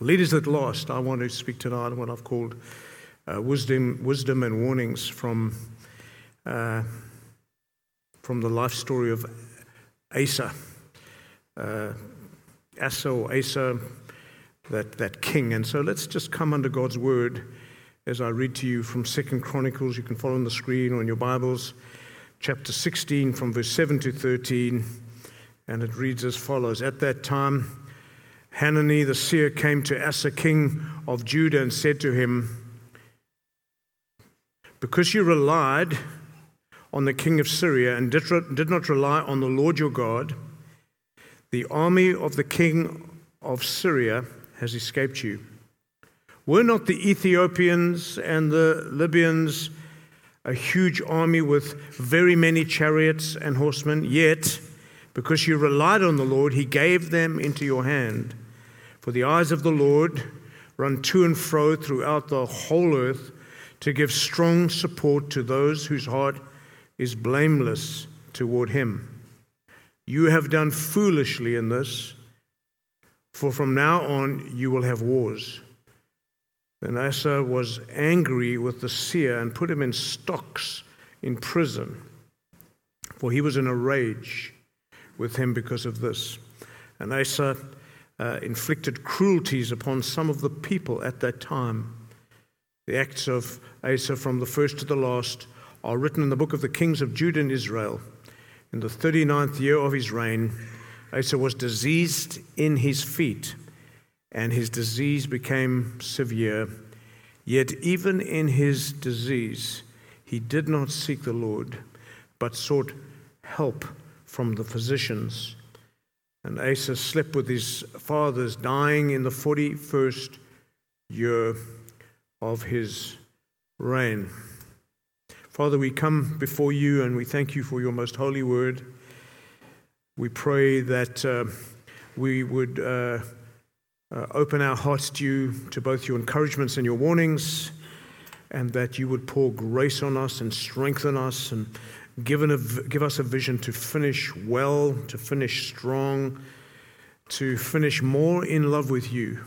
Leaders at last, I want to speak tonight on what I've called uh, wisdom, wisdom and warnings from, uh, from the life story of Asa. Uh, Asa or Asa, that, that king. And so let's just come under God's word as I read to you from Second Chronicles. You can follow on the screen or in your Bibles, chapter 16, from verse 7 to 13. And it reads as follows At that time, Hanani the seer came to Asa, king of Judah, and said to him, Because you relied on the king of Syria and did not rely on the Lord your God, the army of the king of Syria has escaped you. Were not the Ethiopians and the Libyans a huge army with very many chariots and horsemen? Yet, because you relied on the Lord, he gave them into your hand. For the eyes of the Lord run to and fro throughout the whole earth to give strong support to those whose heart is blameless toward him. You have done foolishly in this, for from now on you will have wars. Then Asa was angry with the seer and put him in stocks in prison, for he was in a rage with him because of this. And Asa uh, inflicted cruelties upon some of the people at that time. The acts of Asa, from the first to the last, are written in the book of the kings of Judah and Israel. In the 39th year of his reign, Asa was diseased in his feet, and his disease became severe. Yet, even in his disease, he did not seek the Lord, but sought help from the physicians. And Asa slept with his fathers, dying in the 41st year of his reign. Father, we come before you and we thank you for your most holy word. We pray that uh, we would uh, uh, open our hearts to you, to both your encouragements and your warnings, and that you would pour grace on us and strengthen us and given a, give us a vision to finish well, to finish strong, to finish more in love with you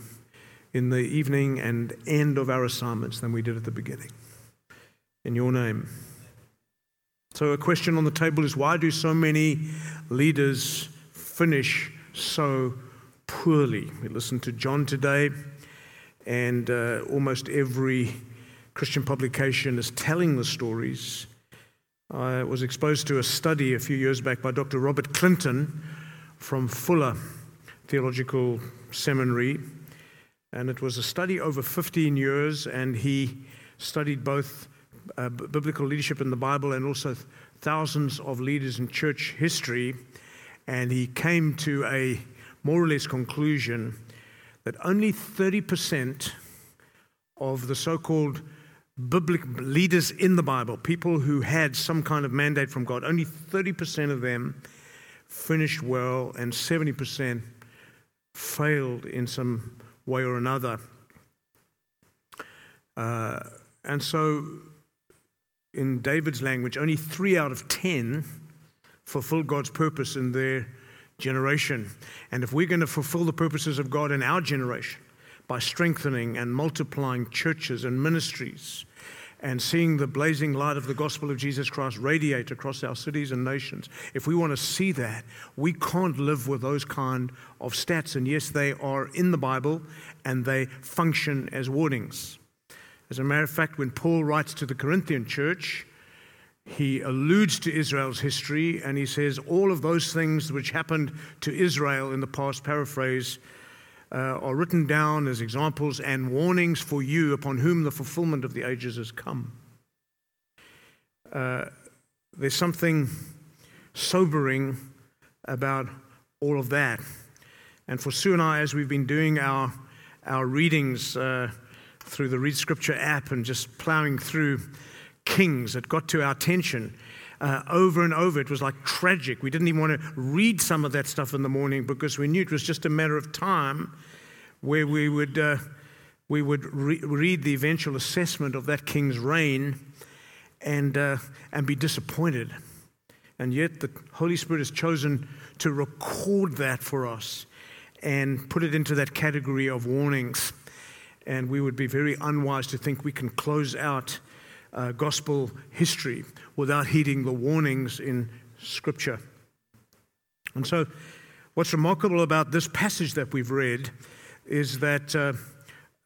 in the evening and end of our assignments than we did at the beginning. In your name. So, a question on the table is why do so many leaders finish so poorly? We listened to John today, and uh, almost every Christian publication is telling the stories I was exposed to a study a few years back by Dr. Robert Clinton from Fuller Theological Seminary. And it was a study over 15 years, and he studied both uh, biblical leadership in the Bible and also thousands of leaders in church history. And he came to a more or less conclusion that only 30% of the so called biblical leaders in the Bible, people who had some kind of mandate from God, only 30% of them finished well and 70% failed in some way or another. Uh, and so, in David's language, only three out of 10 fulfilled God's purpose in their generation. And if we're going to fulfill the purposes of God in our generation by strengthening and multiplying churches and ministries, and seeing the blazing light of the gospel of Jesus Christ radiate across our cities and nations, if we want to see that, we can't live with those kind of stats. And yes, they are in the Bible and they function as warnings. As a matter of fact, when Paul writes to the Corinthian church, he alludes to Israel's history and he says, All of those things which happened to Israel in the past, paraphrase, are written down as examples and warnings for you upon whom the fulfillment of the ages has come. Uh, there's something sobering about all of that. And for Sue and I, as we've been doing our, our readings uh, through the Read Scripture app and just plowing through Kings, it got to our attention uh, over and over. It was like tragic. We didn't even want to read some of that stuff in the morning because we knew it was just a matter of time where we would, uh, we would re- read the eventual assessment of that king's reign and, uh, and be disappointed. And yet, the Holy Spirit has chosen to record that for us and put it into that category of warnings. And we would be very unwise to think we can close out uh, gospel history without heeding the warnings in Scripture. And so, what's remarkable about this passage that we've read is that uh,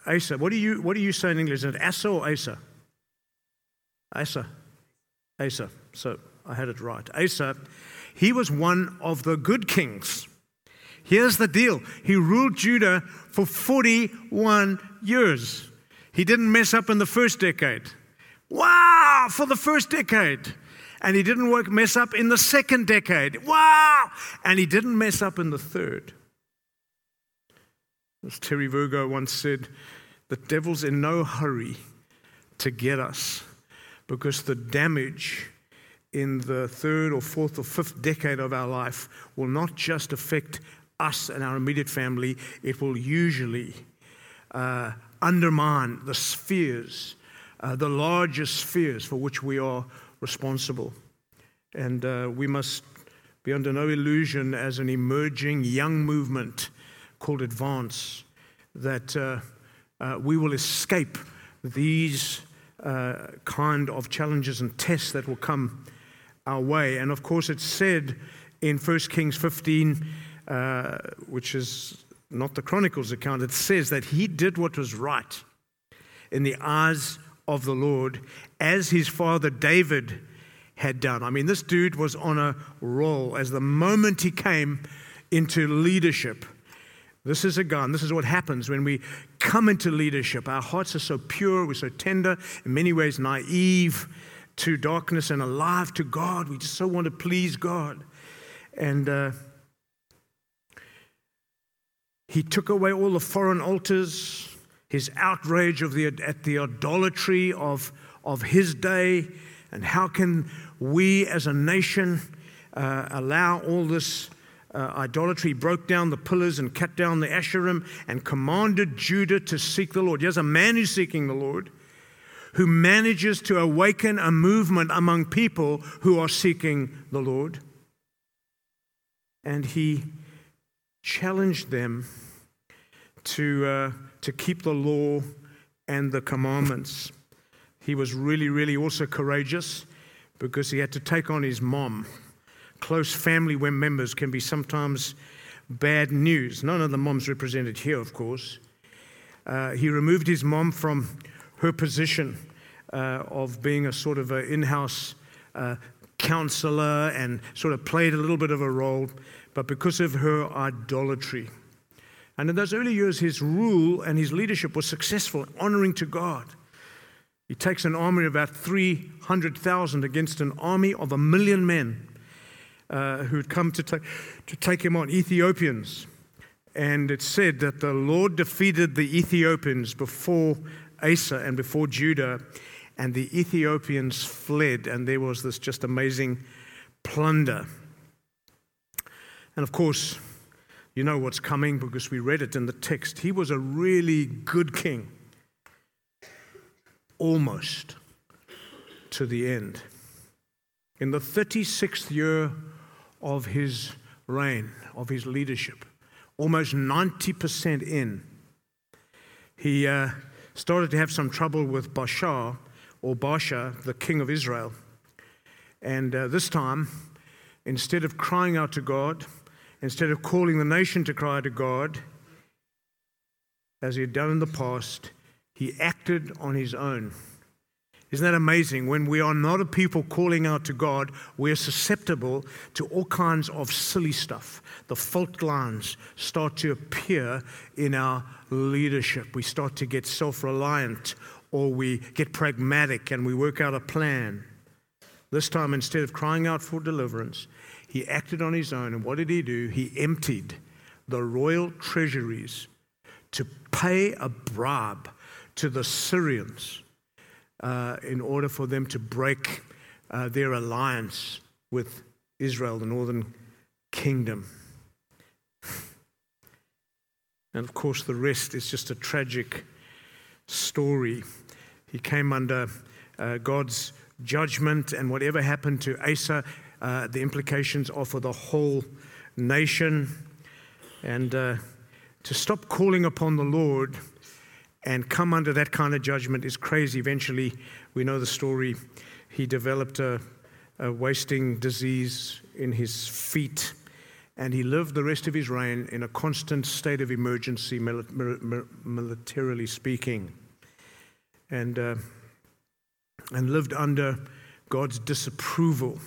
Asa, what do you what do you say in English? Is it Asa or Asa? Asa. Asa. So I had it right. Asa, he was one of the good kings. Here's the deal he ruled Judah for 41 years. He didn't mess up in the first decade. Wow, for the first decade. And he didn't work, mess up in the second decade. Wow! And he didn't mess up in the third. As Terry Virgo once said, the devil's in no hurry to get us because the damage in the third or fourth or fifth decade of our life will not just affect us and our immediate family, it will usually uh, undermine the spheres, uh, the larger spheres for which we are responsible. And uh, we must be under no illusion as an emerging young movement called Advance that uh, uh, we will escape these uh, kind of challenges and tests that will come our way. And of course, it's said in 1 Kings 15, uh, which is not the Chronicles account, it says that he did what was right in the eyes of the Lord, as his father David had done. I mean, this dude was on a roll. As the moment he came into leadership, this is a gun. This is what happens when we come into leadership. Our hearts are so pure, we're so tender, in many ways naive to darkness and alive to God. We just so want to please God. And uh, he took away all the foreign altars, his outrage of the, at the idolatry of, of his day. And how can we as a nation uh, allow all this uh, idolatry, broke down the pillars and cut down the Asherim and commanded Judah to seek the Lord. Here's a man who's seeking the Lord who manages to awaken a movement among people who are seeking the Lord. And he challenged them to, uh, to keep the law and the commandments. He was really, really also courageous because he had to take on his mom close family members can be sometimes bad news. None of the moms represented here, of course. Uh, he removed his mom from her position uh, of being a sort of an in house uh, counselor and sort of played a little bit of a role, but because of her idolatry. And in those early years, his rule and his leadership was successful, honoring to God. He takes an army of about 300,000 against an army of a million men uh, who had come to, ta- to take him on, Ethiopians. And it said that the Lord defeated the Ethiopians before Asa and before Judah, and the Ethiopians fled, and there was this just amazing plunder. And of course, you know what's coming because we read it in the text. He was a really good king, almost to the end. In the 36th year of his reign, of his leadership, almost 90% in, he uh, started to have some trouble with Bashar or Baasha, the king of Israel. And uh, this time, instead of crying out to God, instead of calling the nation to cry to God, as he had done in the past, he acted on his own. Isn't that amazing? When we are not a people calling out to God, we're susceptible to all kinds of silly stuff. The fault lines start to appear in our leadership. We start to get self reliant or we get pragmatic and we work out a plan. This time, instead of crying out for deliverance, he acted on his own. And what did he do? He emptied the royal treasuries to pay a bribe to the Syrians uh, in order for them to break uh, their alliance with Israel, the northern kingdom. And of course, the rest is just a tragic story. He came under uh, God's judgment, and whatever happened to Asa, uh, the implications are for the whole nation. And uh, To stop calling upon the Lord and come under that kind of judgment is crazy. Eventually, we know the story. He developed a, a wasting disease in his feet, and he lived the rest of his reign in a constant state of emergency, militarily speaking, and, uh, and lived under God's disapproval.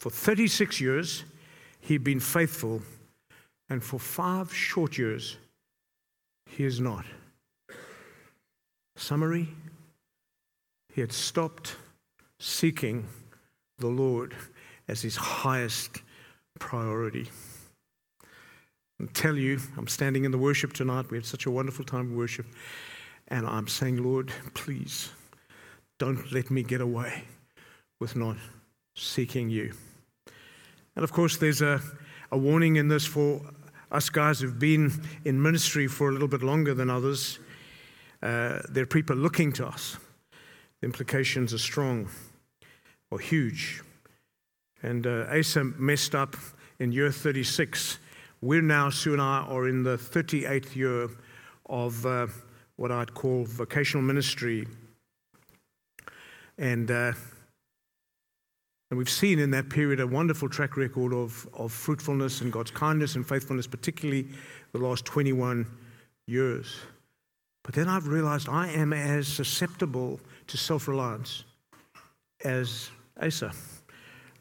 For 36 years, he'd been faithful, and for five short years, he is not. Summary He had stopped seeking the Lord as his highest priority. I tell you, I'm standing in the worship tonight. We had such a wonderful time of worship. And I'm saying, Lord, please don't let me get away with not seeking you. And of course, there's a, a warning in this for us guys who've been in ministry for a little bit longer than others. Uh, there are people looking to us. The implications are strong or huge. And uh, Asa messed up in year 36. We're now, Sue and I, are in the 38th year of uh, what I'd call vocational ministry. And, uh, and we've seen in that period a wonderful track record of, of fruitfulness and God's kindness and faithfulness, particularly the last 21 years. But then I've realized I am as susceptible to self reliance as Asa.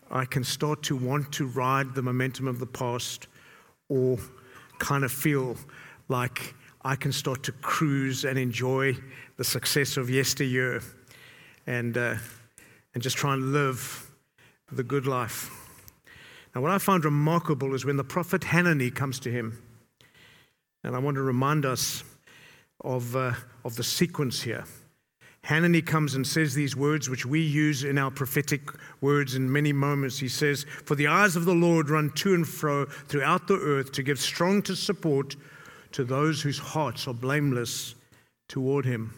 I can start to want to ride the momentum of the past or kind of feel like I can start to cruise and enjoy the success of yesteryear and, uh, and just try and live the good life. Now, what I find remarkable is when the prophet Hanani comes to him, and I want to remind us of, uh, of the sequence here. Hanani comes and says these words, which we use in our prophetic words in many moments. He says, For the eyes of the Lord run to and fro throughout the earth to give strong to support to those whose hearts are blameless toward him.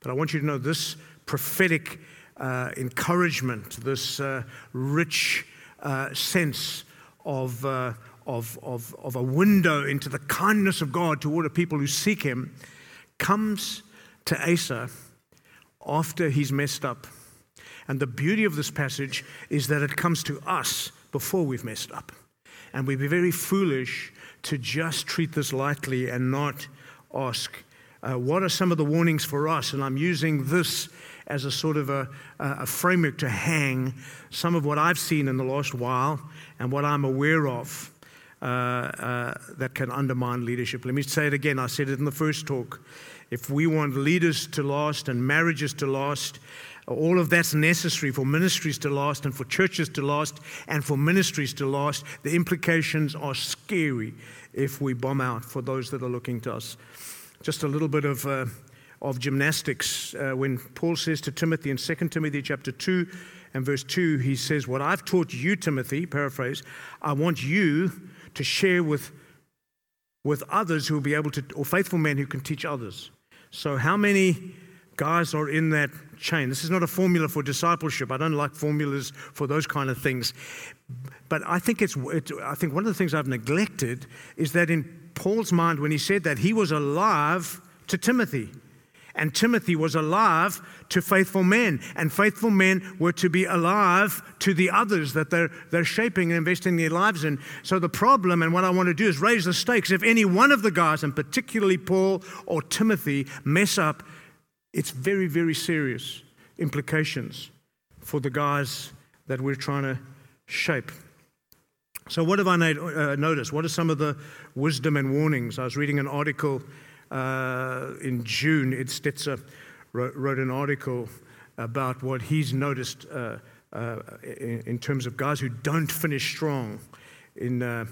But I want you to know this prophetic uh, encouragement, this uh, rich uh, sense of, uh, of, of, of a window into the kindness of God toward a people who seek him comes to Asa after he's messed up. And the beauty of this passage is that it comes to us before we've messed up. And we'd be very foolish to just treat this lightly and not ask, uh, what are some of the warnings for us? And I'm using this as a sort of a, a framework to hang some of what I've seen in the last while and what I'm aware of uh, uh, that can undermine leadership. Let me say it again. I said it in the first talk. If we want leaders to last and marriages to last, all of that's necessary for ministries to last and for churches to last and for ministries to last. The implications are scary if we bomb out for those that are looking to us. Just a little bit of, uh, of gymnastics. Uh, when Paul says to Timothy in 2 Timothy chapter 2 and verse 2, he says, What I've taught you, Timothy, paraphrase, I want you to share with, with others who will be able to, or faithful men who can teach others. So, how many guys are in that chain? This is not a formula for discipleship. I don't like formulas for those kind of things. But I think, it's, it, I think one of the things I've neglected is that in Paul's mind, when he said that, he was alive to Timothy. And Timothy was alive to faithful men, and faithful men were to be alive to the others that they're, they're shaping and investing their lives in. So, the problem, and what I want to do is raise the stakes. If any one of the guys, and particularly Paul or Timothy, mess up, it's very, very serious implications for the guys that we're trying to shape. So, what have I uh, noticed? What are some of the wisdom and warnings? I was reading an article in June, Ed Stetzer wrote, wrote, an article about what he's noticed uh, uh, in, in, terms of guys who don't finish strong in, uh,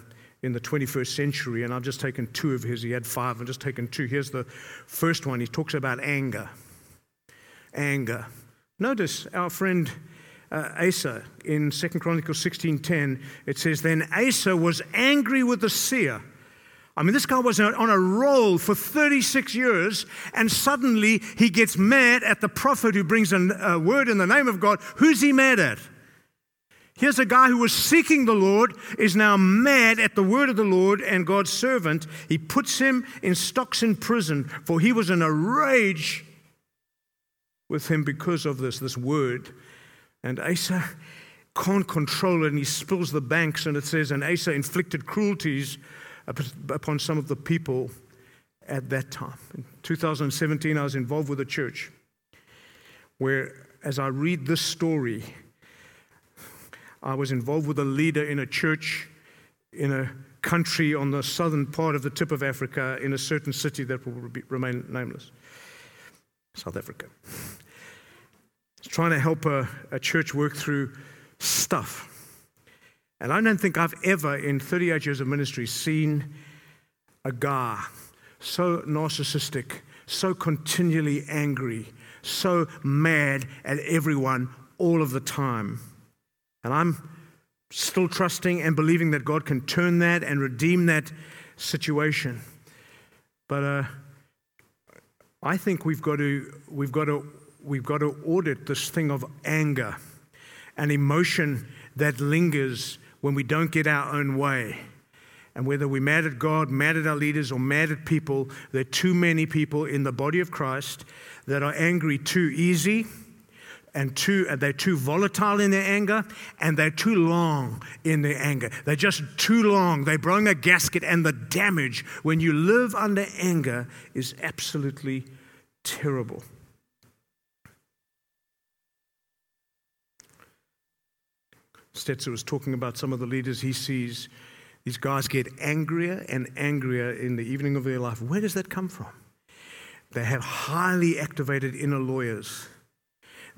in the 21st century. And I've just taken two of his. He had five. I've just taken two. Here's the first one. He talks about anger. Anger. Notice our friend uh, Asa in 2 Chronicles 16:10. It says, "Then Asa was angry with the seer." I mean, this guy was on a roll for 36 years, and suddenly he gets mad at the prophet who brings a word in the name of God. Who's he mad at? Here's a guy who was seeking the Lord, is now mad at the word of the Lord and God's servant. He puts him in stocks in prison, for he was in a rage with him because of this, this word. And Asa can't control it, and he spills the banks, and it says, And Asa inflicted cruelties upon some of the people at that time. In 2017, I was involved with a church where, as I read this story, I was involved with a leader in a church in a country on the southern part of the tip of Africa in a certain city that will remain nameless South Africa. trying to help a, a church work through stuff. And I don't think I've ever, in 38 years of ministry, seen a guy so narcissistic, so continually angry, so mad at everyone all of the time. And I'm still trusting and believing that God can turn that and redeem that situation. But uh, I think we've got to we've got to we've got to audit this thing of anger, an emotion that lingers when we don't get our own way. And whether we're mad at God, mad at our leaders, or mad at people, there are too many people in the body of Christ that are angry too easy and too, they're too volatile in their anger and they're too long in their anger. They're just too long. They bring a gasket, and the damage when you live under anger is absolutely terrible. Stetzer was talking about some of the leaders he sees. These guys get angrier and angrier in the evening of their life. Where does that come from? They have highly activated inner lawyers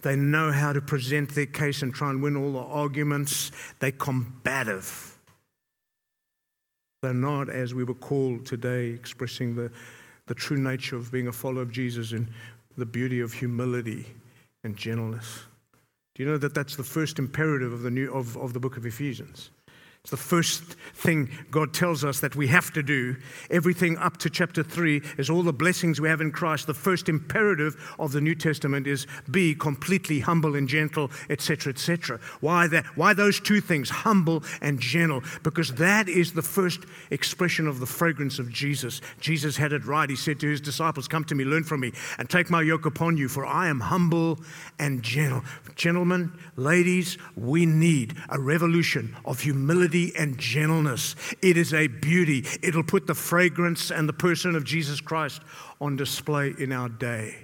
they know how to present their case and try and win all the arguments. They're combative. They're not, as we were called today, expressing the, the true nature of being a follower of Jesus and the beauty of humility and gentleness. Do you know that that's the first imperative of the, new, of, of the book of Ephesians? It's the first thing God tells us that we have to do. Everything up to chapter 3 is all the blessings we have in Christ. The first imperative of the New Testament is be completely humble and gentle, etc., etc. Why that? Why those two things, humble and gentle? Because that is the first expression of the fragrance of Jesus. Jesus had it right. He said to his disciples, Come to me, learn from me, and take my yoke upon you, for I am humble and gentle. Gentlemen, ladies, we need a revolution of humility and gentleness. It is a beauty. It'll put the fragrance and the person of Jesus Christ on display in our day.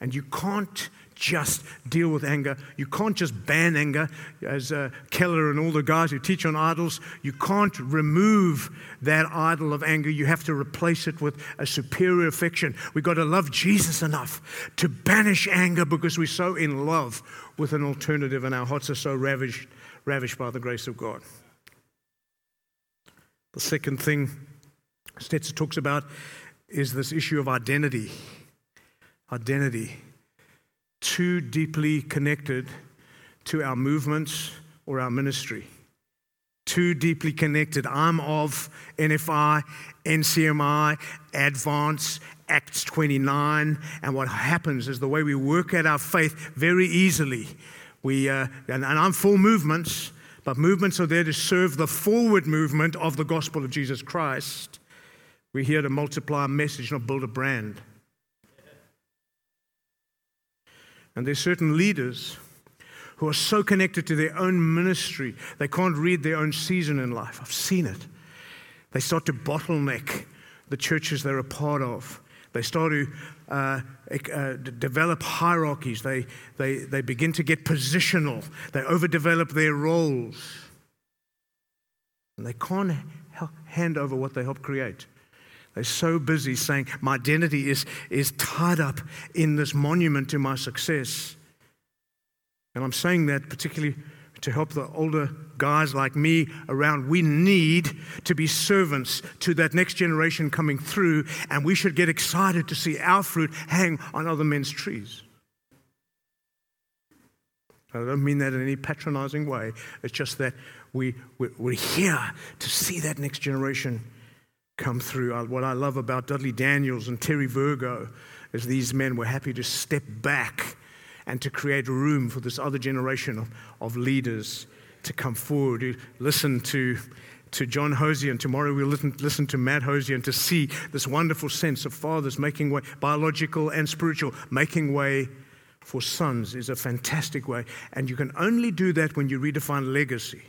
And you can't just deal with anger. You can't just ban anger, as uh, Keller and all the guys who teach on idols. You can't remove that idol of anger. You have to replace it with a superior affection. We've got to love Jesus enough to banish anger because we're so in love with an alternative and our hearts are so ravished, ravished by the grace of God. The second thing Stetzer talks about is this issue of identity. Identity. Too deeply connected to our movements or our ministry. Too deeply connected. I'm of NFI, NCMI, Advance, Acts 29. And what happens is the way we work at our faith very easily. We, uh, and, and I'm for movements, but movements are there to serve the forward movement of the gospel of Jesus Christ. We're here to multiply a message, not build a brand. And there's certain leaders who are so connected to their own ministry, they can't read their own season in life. I've seen it. They start to bottleneck the churches they're a part of. They start to uh, uh, develop hierarchies. They, they, they begin to get positional. They overdevelop their roles. And they can't hand over what they help create. They're so busy saying, My identity is, is tied up in this monument to my success. And I'm saying that particularly to help the older guys like me around. We need to be servants to that next generation coming through, and we should get excited to see our fruit hang on other men's trees. I don't mean that in any patronizing way. It's just that we, we're here to see that next generation come through. Uh, what I love about Dudley Daniels and Terry Virgo is these men were happy to step back and to create room for this other generation of, of leaders to come forward, to listen to, to John Hosier, and tomorrow we'll listen, listen to Matt Hosier, and to see this wonderful sense of fathers making way, biological and spiritual, making way for sons is a fantastic way. And you can only do that when you redefine legacy.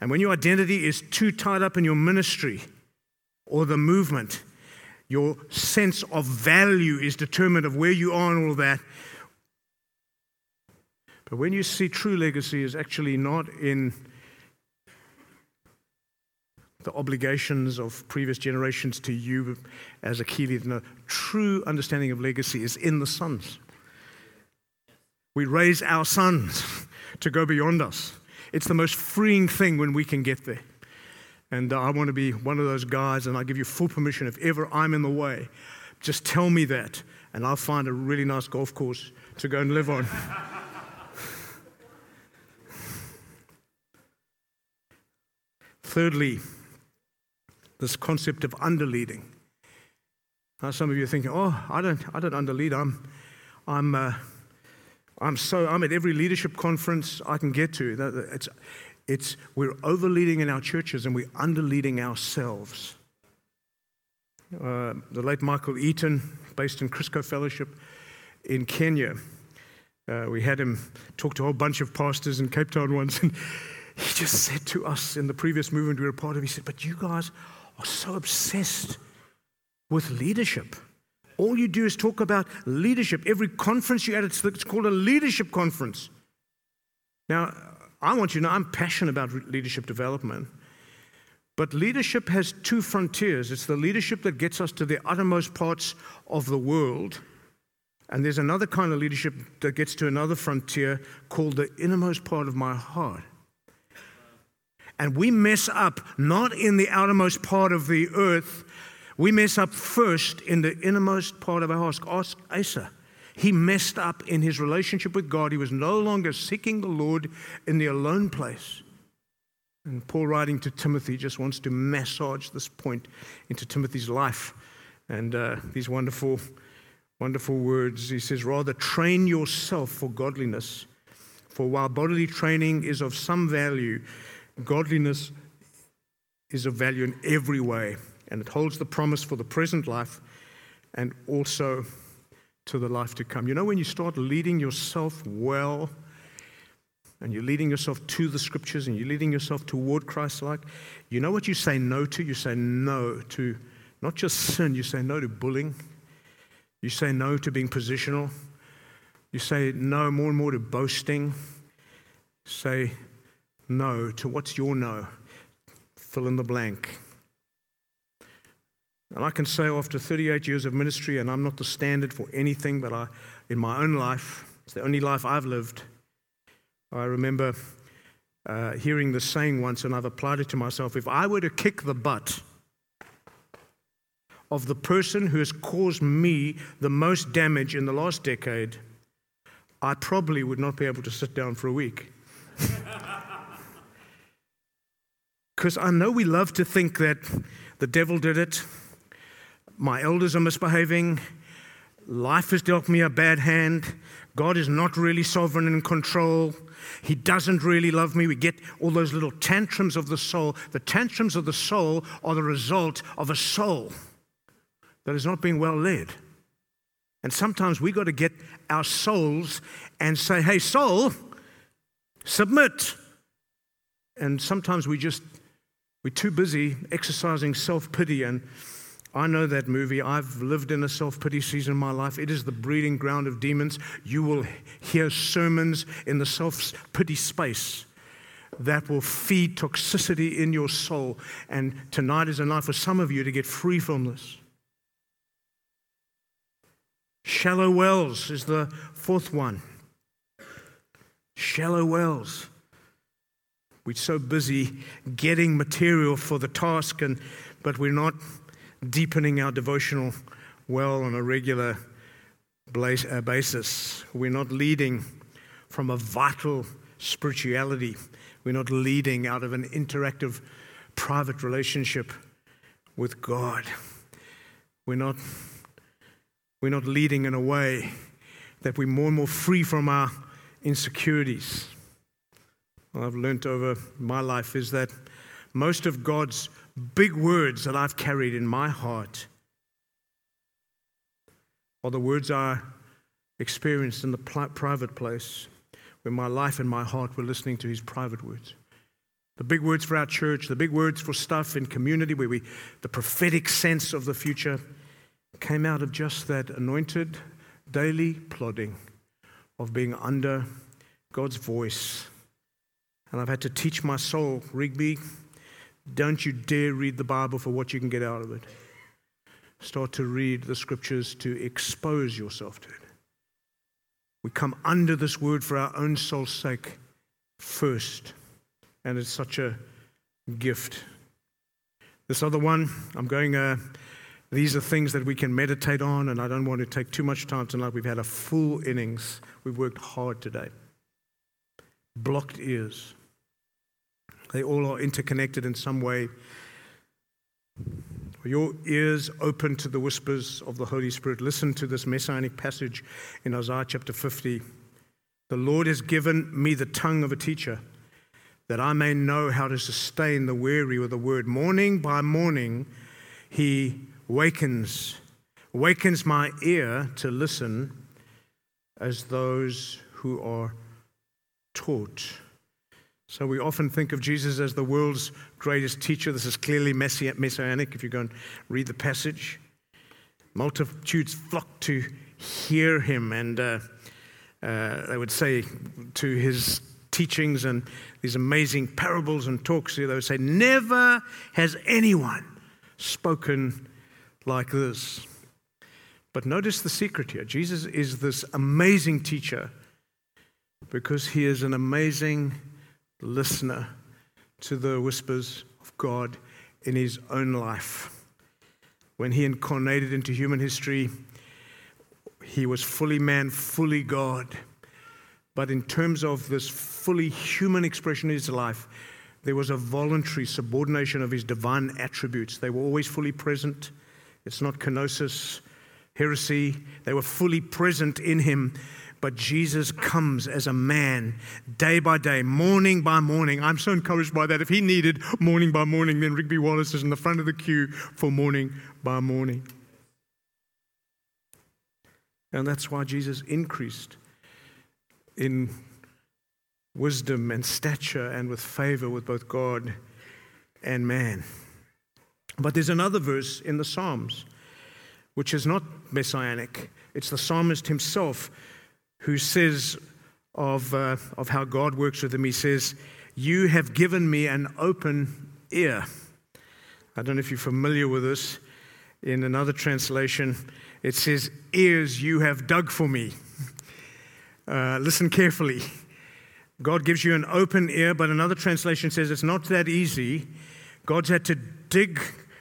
And when your identity is too tied up in your ministry or the movement, your sense of value is determined of where you are and all that. But when you see true legacy is actually not in the obligations of previous generations to you as a key leader. No, true understanding of legacy is in the sons. We raise our sons to go beyond us. It's the most freeing thing when we can get there. And uh, I want to be one of those guys, and I give you full permission. If ever I'm in the way, just tell me that, and I'll find a really nice golf course to go and live on. Thirdly, this concept of underleading. Now, some of you are thinking, "Oh, I don't, I don't underlead. I'm, I'm, uh, I'm so, I'm at every leadership conference I can get to. It's, it's we're overleading in our churches and we're underleading ourselves. Uh, the late Michael Eaton, based in Chrisco Fellowship in Kenya, uh, we had him talk to a whole bunch of pastors in Cape Town once, and he just said to us in the previous movement we were part of, he said, But you guys are so obsessed with leadership. All you do is talk about leadership. Every conference you at, it's, it's called a leadership conference. Now, I want you to know I'm passionate about leadership development. But leadership has two frontiers it's the leadership that gets us to the uttermost parts of the world. And there's another kind of leadership that gets to another frontier called the innermost part of my heart. And we mess up not in the outermost part of the earth, we mess up first in the innermost part of our heart. Ask Asa. He messed up in his relationship with God. He was no longer seeking the Lord in the alone place. And Paul, writing to Timothy, just wants to massage this point into Timothy's life. And uh, these wonderful, wonderful words. He says, Rather, train yourself for godliness. For while bodily training is of some value, godliness is of value in every way. And it holds the promise for the present life and also to the life to come. You know, when you start leading yourself well, and you're leading yourself to the scriptures and you're leading yourself toward Christ like, you know what you say no to? You say no to not just sin, you say no to bullying. You say no to being positional. You say no more and more to boasting. Say no to what's your no? Fill in the blank. And I can say after 38 years of ministry, and I'm not the standard for anything, but I, in my own life, it's the only life I've lived. I remember uh, hearing the saying once, and I've applied it to myself if I were to kick the butt of the person who has caused me the most damage in the last decade, I probably would not be able to sit down for a week. Because I know we love to think that the devil did it, my elders are misbehaving, life has dealt me a bad hand, God is not really sovereign and in control. He doesn't really love me. We get all those little tantrums of the soul. The tantrums of the soul are the result of a soul that is not being well led. And sometimes we got to get our souls and say, hey, soul, submit. And sometimes we just, we're too busy exercising self pity and I know that movie. I've lived in a self pity season in my life. It is the breeding ground of demons. You will hear sermons in the self pity space that will feed toxicity in your soul. And tonight is a night for some of you to get free from this. Shallow wells is the fourth one. Shallow wells. We're so busy getting material for the task, and, but we're not deepening our devotional well on a regular uh, basis. We're not leading from a vital spirituality. We're not leading out of an interactive private relationship with God. We're not, we're not leading in a way that we're more and more free from our insecurities. I've learnt over my life is that most of God's big words that I've carried in my heart are the words I experienced in the private place where my life and my heart were listening to His private words. The big words for our church, the big words for stuff in community where we, the prophetic sense of the future came out of just that anointed daily plodding of being under God's voice. And I've had to teach my soul, Rigby, don't you dare read the Bible for what you can get out of it. Start to read the scriptures to expose yourself to it. We come under this word for our own soul's sake first. And it's such a gift. This other one, I'm going, uh, these are things that we can meditate on, and I don't want to take too much time tonight. We've had a full innings. We've worked hard today. Blocked ears. They all are interconnected in some way. Your ears open to the whispers of the Holy Spirit. Listen to this messianic passage in Isaiah chapter 50. The Lord has given me the tongue of a teacher that I may know how to sustain the weary with the word. Morning by morning, he wakens, wakens my ear to listen as those who are taught. So we often think of Jesus as the world's greatest teacher. This is clearly messianic if you go and read the passage. Multitudes flock to hear him, and uh, uh, they would say to his teachings and these amazing parables and talks, they would say, Never has anyone spoken like this. But notice the secret here Jesus is this amazing teacher because he is an amazing listener to the whispers of God in his own life. When he incarnated into human history, he was fully man, fully God. But in terms of this fully human expression of his life, there was a voluntary subordination of his divine attributes. They were always fully present. It's not kenosis, heresy. They were fully present in him, but Jesus comes as a man day by day, morning by morning. I'm so encouraged by that. If he needed morning by morning, then Rigby Wallace is in the front of the queue for morning by morning. And that's why Jesus increased in wisdom and stature and with favor with both God and man. But there's another verse in the Psalms which is not messianic. It's the psalmist himself who says of, uh, of how God works with him, he says, You have given me an open ear. I don't know if you're familiar with this. In another translation, it says, Ears you have dug for me. Uh, listen carefully. God gives you an open ear, but another translation says it's not that easy. God's had to dig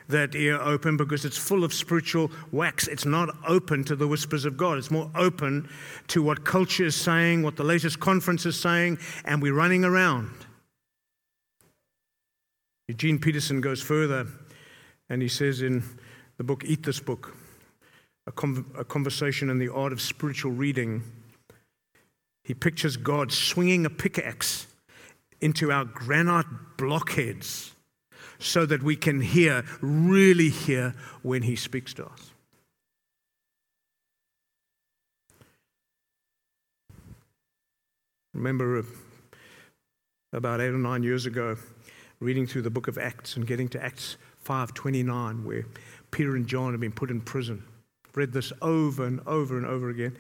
that ear open because it's full of spiritual wax. It's not open to the whispers of God. It's more open to what culture is saying, what the latest conference is saying, and we're running around. Eugene Peterson goes further and he says in the book, Eat This Book, a, con- a conversation in the art of spiritual reading, he pictures God swinging a pickaxe into our granite blockheads so that we can hear, really hear, when He speaks to us. Remember uh, about eight or nine years ago, reading through the book of Acts and getting to Acts 5:29, where Peter and John have been put in prison. Read this over and over and over again,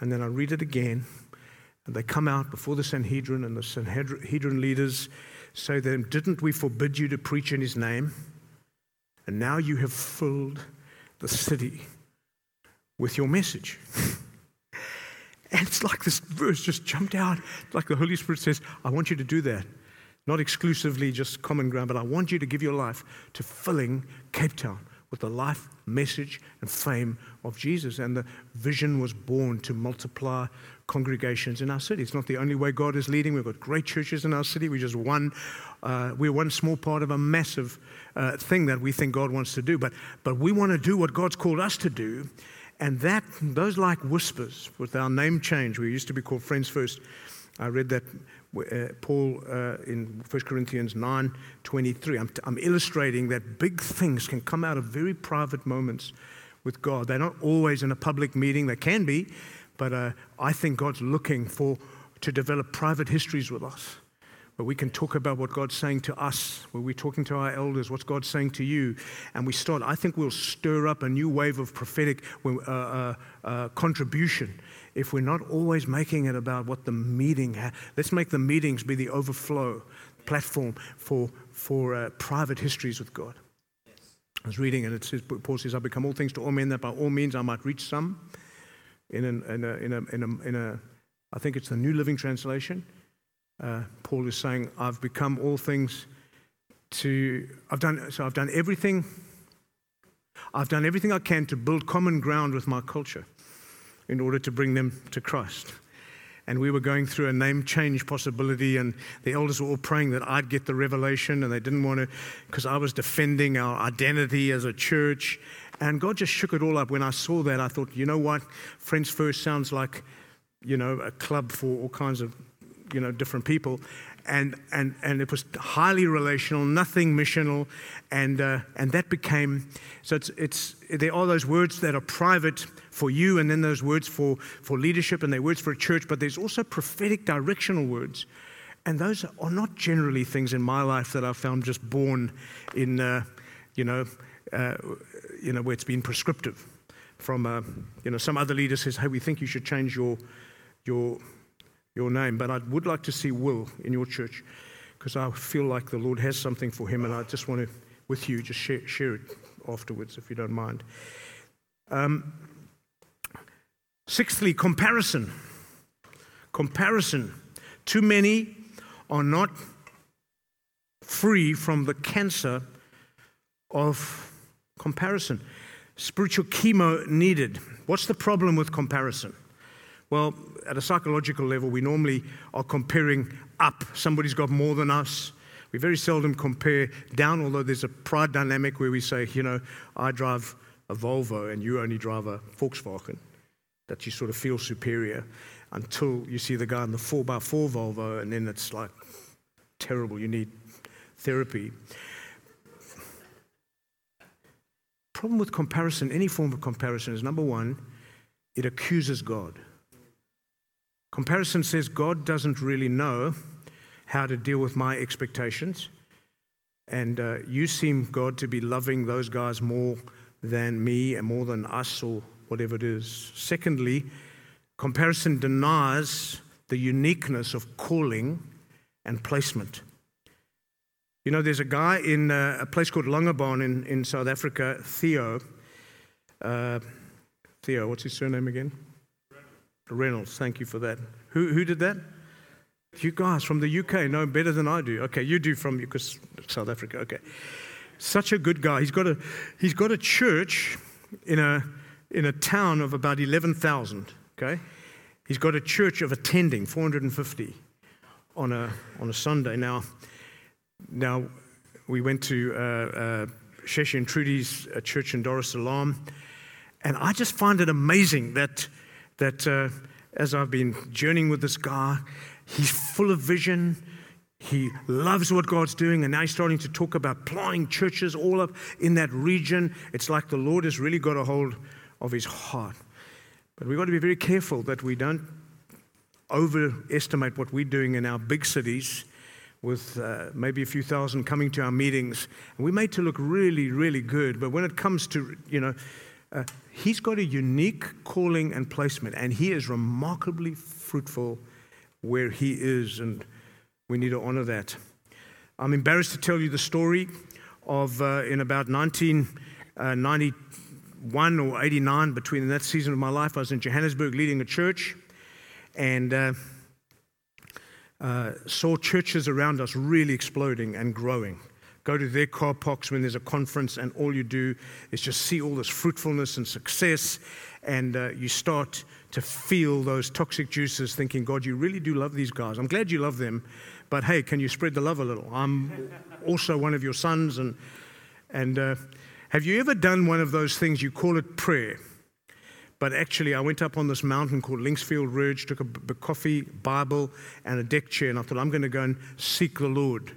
and then I read it again, and they come out before the Sanhedrin, and the Sanhedrin leaders say to them, Didn't we forbid you to preach in his name? And now you have filled the city with your message. and it's like this verse just jumped out, like the Holy Spirit says, I want you to do that. Not exclusively just common ground, but I want you to give your life to filling Cape Town with the life, message, and fame of Jesus. And the vision was born to multiply congregations in our city. It's not the only way God is leading. We've got great churches in our city. We're just one, uh, we're one small part of a massive uh, thing that we think God wants to do. But, but we want to do what God's called us to do. And that, those like whispers, with our name change, we used to be called Friends First. I read that uh, Paul uh, in 1 Corinthians 9 23. I'm, I'm illustrating that big things can come out of very private moments with God. They're not always in a public meeting, they can be, but uh, I think God's looking for to develop private histories with us where we can talk about what God's saying to us, where we're talking to our elders, what's God saying to you, and we start. I think we'll stir up a new wave of prophetic uh, uh, uh, contribution if we're not always making it about what the meeting. Ha- Let's make the meetings be the overflow platform for for uh, private histories with God. I was reading, and it says, Paul says, "I become all things to all men, that by all means I might reach some." In, an, in, a, in, a, in, a, in a, I think it's the New Living Translation uh, Paul is saying, I've become all things to, I've done, so I've done everything, I've done everything I can to build common ground with my culture in order to bring them to Christ. And we were going through a name change possibility, and the elders were all praying that I'd get the revelation, and they didn't want to, because I was defending our identity as a church. And God just shook it all up. When I saw that, I thought, you know what? Friends First sounds like, you know, a club for all kinds of you know, different people. And, and, and it was highly relational, nothing missional. And, uh, and that became, so it's, it's, there are those words that are private for you, and then those words for, for leadership, and they're words for a church, but there's also prophetic directional words. And those are not generally things in my life that I've found just born in, uh, you know, uh, you know, where it's been prescriptive from, uh, you know, some other leader says, hey, we think you should change your, your, your name, but I would like to see Will in your church because I feel like the Lord has something for him, and I just want to, with you, just share, share it afterwards if you don't mind. Um, sixthly, comparison. Comparison. Too many are not free from the cancer of comparison. Spiritual chemo needed. What's the problem with comparison? Well, at a psychological level, we normally are comparing up. Somebody's got more than us. We very seldom compare down, although there's a pride dynamic where we say, you know, I drive a Volvo and you only drive a Volkswagen, that you sort of feel superior until you see the guy in the 4x4 Volvo, and then it's like terrible. You need therapy. Problem with comparison, any form of comparison, is number one, it accuses God. Comparison says God doesn't really know how to deal with my expectations. And uh, you seem, God, to be loving those guys more than me and more than us or whatever it is. Secondly, comparison denies the uniqueness of calling and placement. You know, there's a guy in uh, a place called Langebaan in, in South Africa, Theo. Uh, Theo, what's his surname again? Reynolds, thank you for that. Who, who did that? You guys from the UK know better than I do. Okay, you do from because South Africa. Okay, such a good guy. He's got a he's got a church in a in a town of about eleven thousand. Okay, he's got a church of attending four hundred and fifty on a on a Sunday. Now, now we went to uh, uh, Sheshi and Trudy's uh, church in Dar es Salaam, and I just find it amazing that that uh, as I've been journeying with this guy, he's full of vision. He loves what God's doing, and now he's starting to talk about planting churches all up in that region. It's like the Lord has really got a hold of his heart. But we've got to be very careful that we don't overestimate what we're doing in our big cities with uh, maybe a few thousand coming to our meetings. We made to look really, really good. But when it comes to, you know, uh, he's got a unique calling and placement, and he is remarkably fruitful where he is, and we need to honor that. I'm embarrassed to tell you the story of uh, in about 1991 uh, or 89, between that season of my life, I was in Johannesburg leading a church and uh, saw churches around us really exploding and growing go to their car parks when there's a conference, and all you do is just see all this fruitfulness and success, and uh, you start to feel those toxic juices, thinking, God, you really do love these guys. I'm glad you love them, but hey, can you spread the love a little? I'm also one of your sons, and and uh, have you ever done one of those things? You call it prayer, But actually, I went up on this mountain called Linksfield Ridge, took a b- coffee, Bible, and a deck chair, and I thought, I'm going to go and seek the Lord.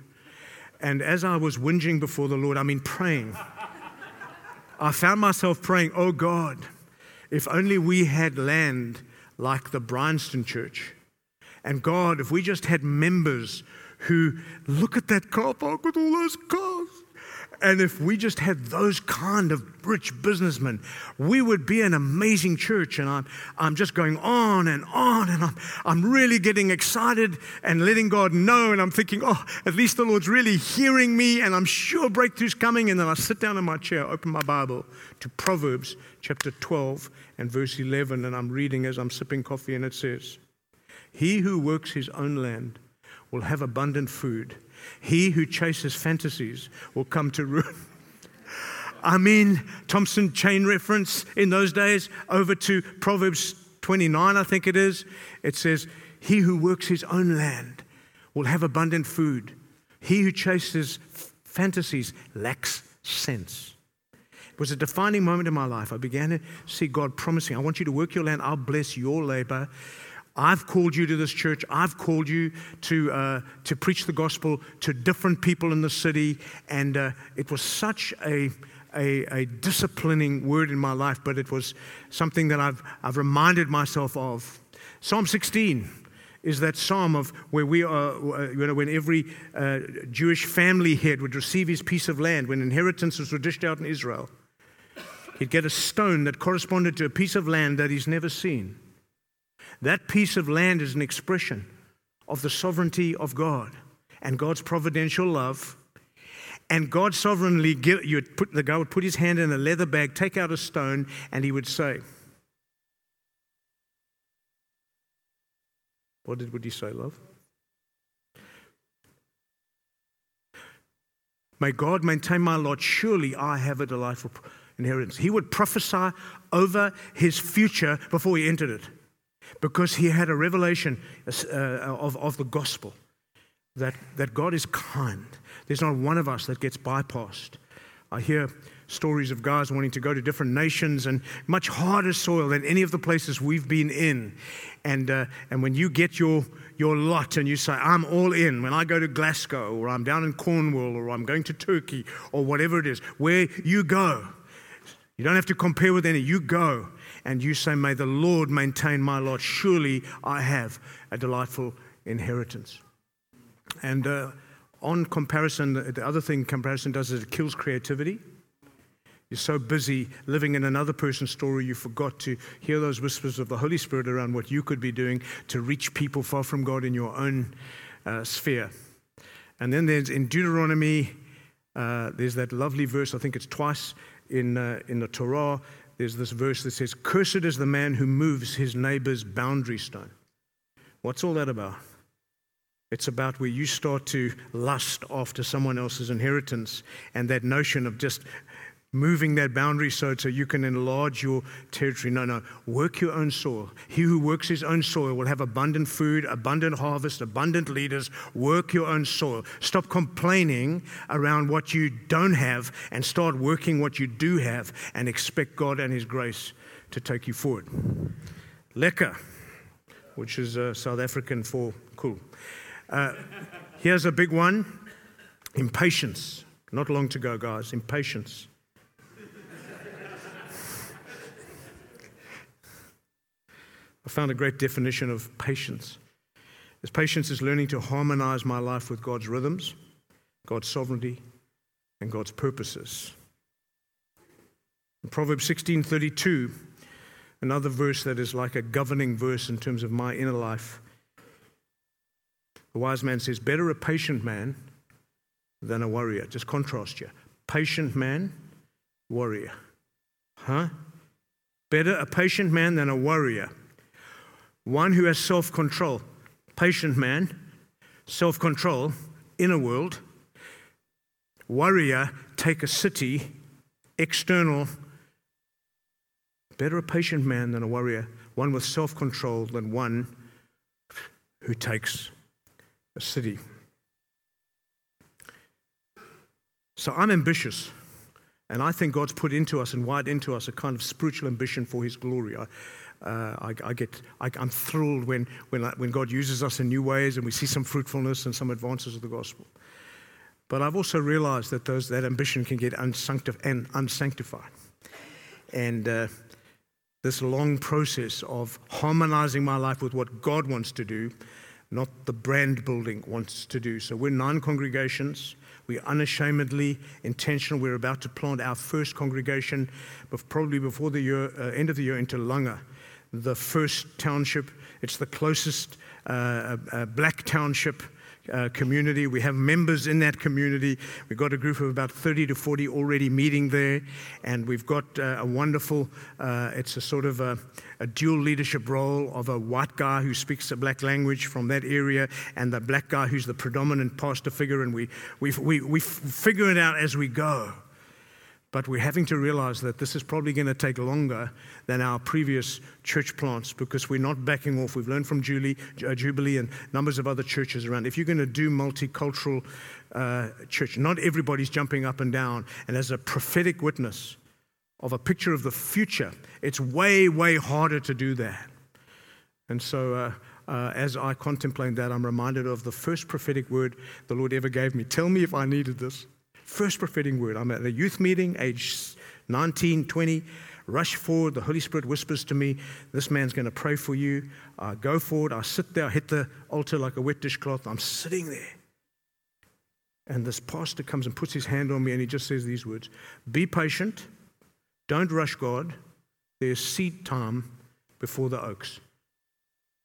And as I was whinging before the Lord, I mean praying, I found myself praying, Oh God, if only we had land like the Bryanston Church. And God, if we just had members who look at that car park with all those cars and if we just had those kind of rich businessmen, we would be an amazing church. And I'm, I'm just going on and on, and I'm, I'm really getting excited and letting God know. And I'm thinking, oh, at least the Lord's really hearing me, and I'm sure breakthrough's coming. And then I sit down in my chair, open my Bible to Proverbs chapter 12 and verse 11, and I'm reading as I'm sipping coffee, and it says, He who works his own land will have abundant food he who chases fantasies will come to ruin. I mean, Thompson chain reference in those days over to Proverbs 29, I think it is. It says, He who works his own land will have abundant food. He who chases fantasies lacks sense. It was a defining moment in my life. I began to see God promising, I want you to work your land, I'll bless your labor. I've called you to this church. I've called you to, uh, to preach the gospel to different people in the city. And uh, it was such a, a, a, disciplining word in my life, but it was something that I've, I've reminded myself of. Psalm 16 is that psalm of where we are, uh, you know, when every uh, Jewish family head would receive his piece of land, when inheritances were dished out in Israel. He'd get a stone that corresponded to a piece of land that he's never seen. That piece of land is an expression of the sovereignty of God and God's providential love. And God sovereignly, give, you would put, the guy would put his hand in a leather bag, take out a stone, and he would say, What did, would he say, love? May God maintain my lot. Surely I have a delightful inheritance. He would prophesy over his future before he entered it because he had a revelation uh, of, of the gospel that, that God is kind. There's not one of us that gets bypassed. I hear stories of guys wanting to go to different nations and much harder soil than any of the places we've been in. And, uh, and when you get your, your lot and you say, I'm all in, when I go to Glasgow or I'm down in Cornwall or I'm going to Turkey or whatever it is, where you go, you don't have to compare with any, you go and you say, May the Lord maintain my lot. Surely I have a delightful inheritance. And uh, on comparison, the other thing comparison does is it kills creativity. You're so busy living in another person's story, you forgot to hear those whispers of the Holy Spirit around what you could be doing to reach people far from God in your own uh, sphere. And then there's in Deuteronomy, uh, there's that lovely verse, I think it's twice in, uh, in the Torah, there's this verse that says, Cursed is the man who moves his neighbor's boundary stone. What's all that about? It's about where you start to lust after someone else's inheritance and that notion of just moving that boundary so, that you can enlarge your territory. No, no. Work your own soil. He who works his own soil will have abundant food, abundant harvest, abundant leaders. Work your own soil. Stop complaining around what you don't have and start working what you do have and expect God and his grace to take you forward. Lekker, which is uh, South African for cool. Uh, here's a big one impatience. Not long to go, guys. Impatience. I found a great definition of patience. As patience is learning to harmonize my life with God's rhythms, God's sovereignty, and God's purposes. In Proverbs 16:32, another verse that is like a governing verse in terms of my inner life. The wise man says, Better a patient man than a warrior. Just contrast you. Patient man, warrior. Huh? Better a patient man than a warrior one who has self control, patient man, self control, inner world, warrior, take a city, external. Better a patient man than a warrior, one with self control than one who takes a city. So I'm ambitious. And I think God's put into us and wired into us a kind of spiritual ambition for His glory. I, uh, I, I, get, I, am thrilled when, when, when God uses us in new ways and we see some fruitfulness and some advances of the gospel. But I've also realized that those, that ambition can get unsanctif- and unsanctified. And uh, this long process of harmonizing my life with what God wants to do, not the brand building wants to do. So we're nine congregations. We're unashamedly intentional. We're about to plant our first congregation, probably before the year, uh, end of the year, into Langa, the first township. It's the closest uh, uh, uh black township uh, community. We have members in that community. We've got a group of about 30 to 40 already meeting there. And we've got uh, a wonderful, uh, it's a sort of a, a, dual leadership role of a white guy who speaks the black language from that area and the black guy who's the predominant pastor figure. And we, we, we, we figure it out as we go. But we're having to realize that this is probably going to take longer than our previous church plants because we're not backing off. We've learned from Julie, uh, Jubilee and numbers of other churches around. If you're going to do multicultural uh, church, not everybody's jumping up and down. And as a prophetic witness of a picture of the future, it's way, way harder to do that. And so, uh, uh, as I contemplate that, I'm reminded of the first prophetic word the Lord ever gave me. Tell me if I needed this. First prophetic word. I'm at a youth meeting, age 19, 20. Rush forward. The Holy Spirit whispers to me, This man's going to pray for you. I go forward. I sit there. I hit the altar like a wet dishcloth. I'm sitting there. And this pastor comes and puts his hand on me and he just says these words Be patient. Don't rush God. There's seed time before the oaks.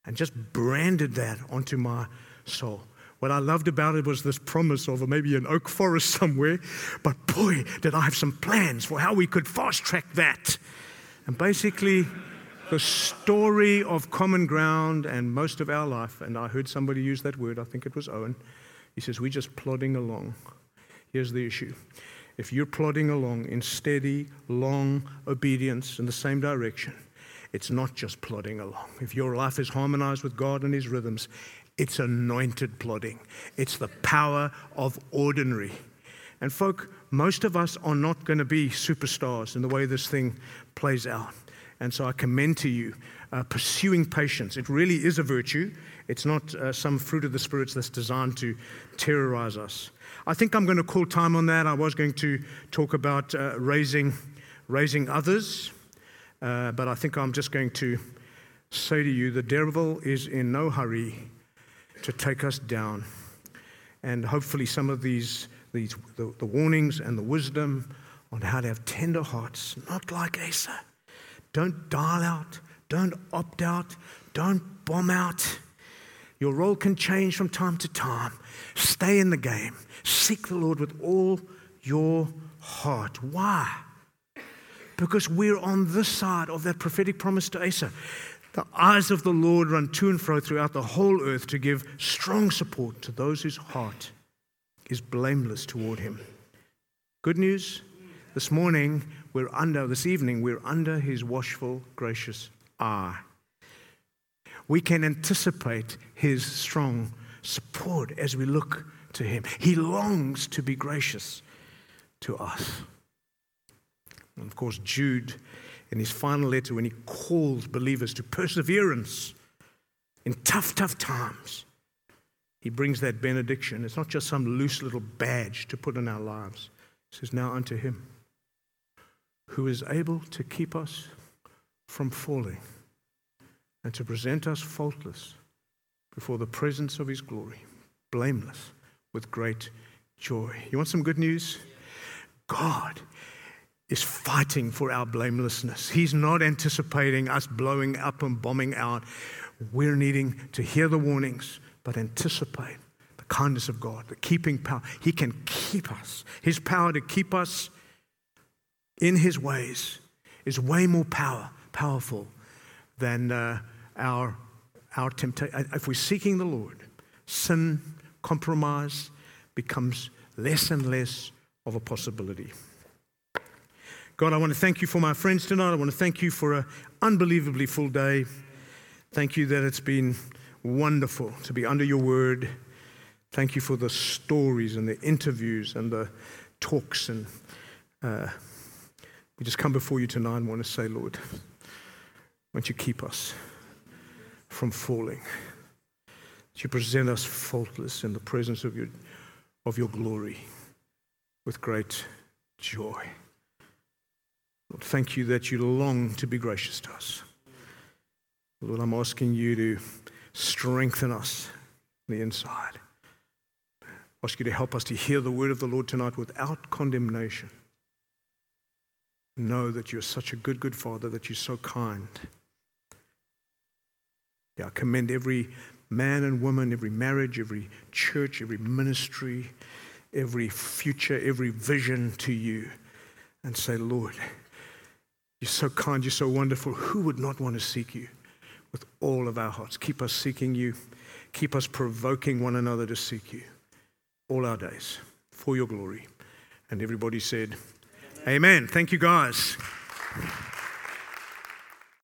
And just branded that onto my soul. What I loved about it was this promise of maybe an oak forest somewhere, but boy, did I have some plans for how we could fast track that. And basically, the story of common ground and most of our life, and I heard somebody use that word, I think it was Owen. He says, We're just plodding along. Here's the issue if you're plodding along in steady, long obedience in the same direction, it's not just plodding along. If your life is harmonized with God and His rhythms, it's anointed plodding, it's the power of ordinary. And, folk, most of us are not going to be superstars in the way this thing plays out. And so I commend to you uh, pursuing patience. It really is a virtue. It's not uh, some fruit of the spirits that's designed to terrorize us. I think I'm going to call time on that. I was going to talk about uh, raising, raising others, uh, but I think I'm just going to say to you the devil is in no hurry to take us down. And hopefully, some of these, these the, the warnings and the wisdom on how to have tender hearts, not like Asa. Don't dial out, don't opt out, don't bomb out. Your role can change from time to time. Stay in the game. Seek the Lord with all your heart. Why? Because we're on this side of that prophetic promise to Asa. The eyes of the Lord run to and fro throughout the whole earth to give strong support to those whose heart is blameless toward Him. Good news this morning, we're under, this evening, we're under His watchful, gracious eye. We can anticipate His strong support as we look to Him. He longs to be gracious to us. And of course, Jude in his final letter when he calls believers to perseverance in tough, tough times. He brings that benediction. It's not just some loose little badge to put in our lives. He says, Now unto him who is able to keep us from falling and to present us faultless before the presence of his glory, blameless with great joy. You want some good news? God is fighting for our blamelessness. He's not anticipating us blowing up and bombing out. We're needing to hear the warnings, but anticipate the kindness of God, the keeping power. He can keep us. His power to keep us in His ways is way more power, powerful than uh, our, our temptation. If we're seeking the Lord, sin, compromise becomes less and less of a possibility. God, I want to thank you for my friends tonight. I want to thank you for an unbelievably full day. Thank you that it's been wonderful to be under your word. Thank you for the stories and the interviews and the talks and uh, We just come before you tonight and want to say, Lord, won't you keep us from falling? That you present us faultless in the presence of your, of your glory with great joy. Lord, thank you that you long to be gracious to us. Lord, I'm asking you to strengthen us on the inside. I ask you to help us to hear the word of the Lord tonight without condemnation. Know that you're such a good, good Father, that you're so kind. Yeah, I commend every man and woman, every marriage, every church, every ministry, every future, every vision to you and say, Lord, you're so kind, you're so wonderful. Who would not want to seek you with all of our hearts? Keep us seeking you, keep us provoking one another to seek you all our days for your glory. And everybody said, Amen. Amen. Thank you, guys.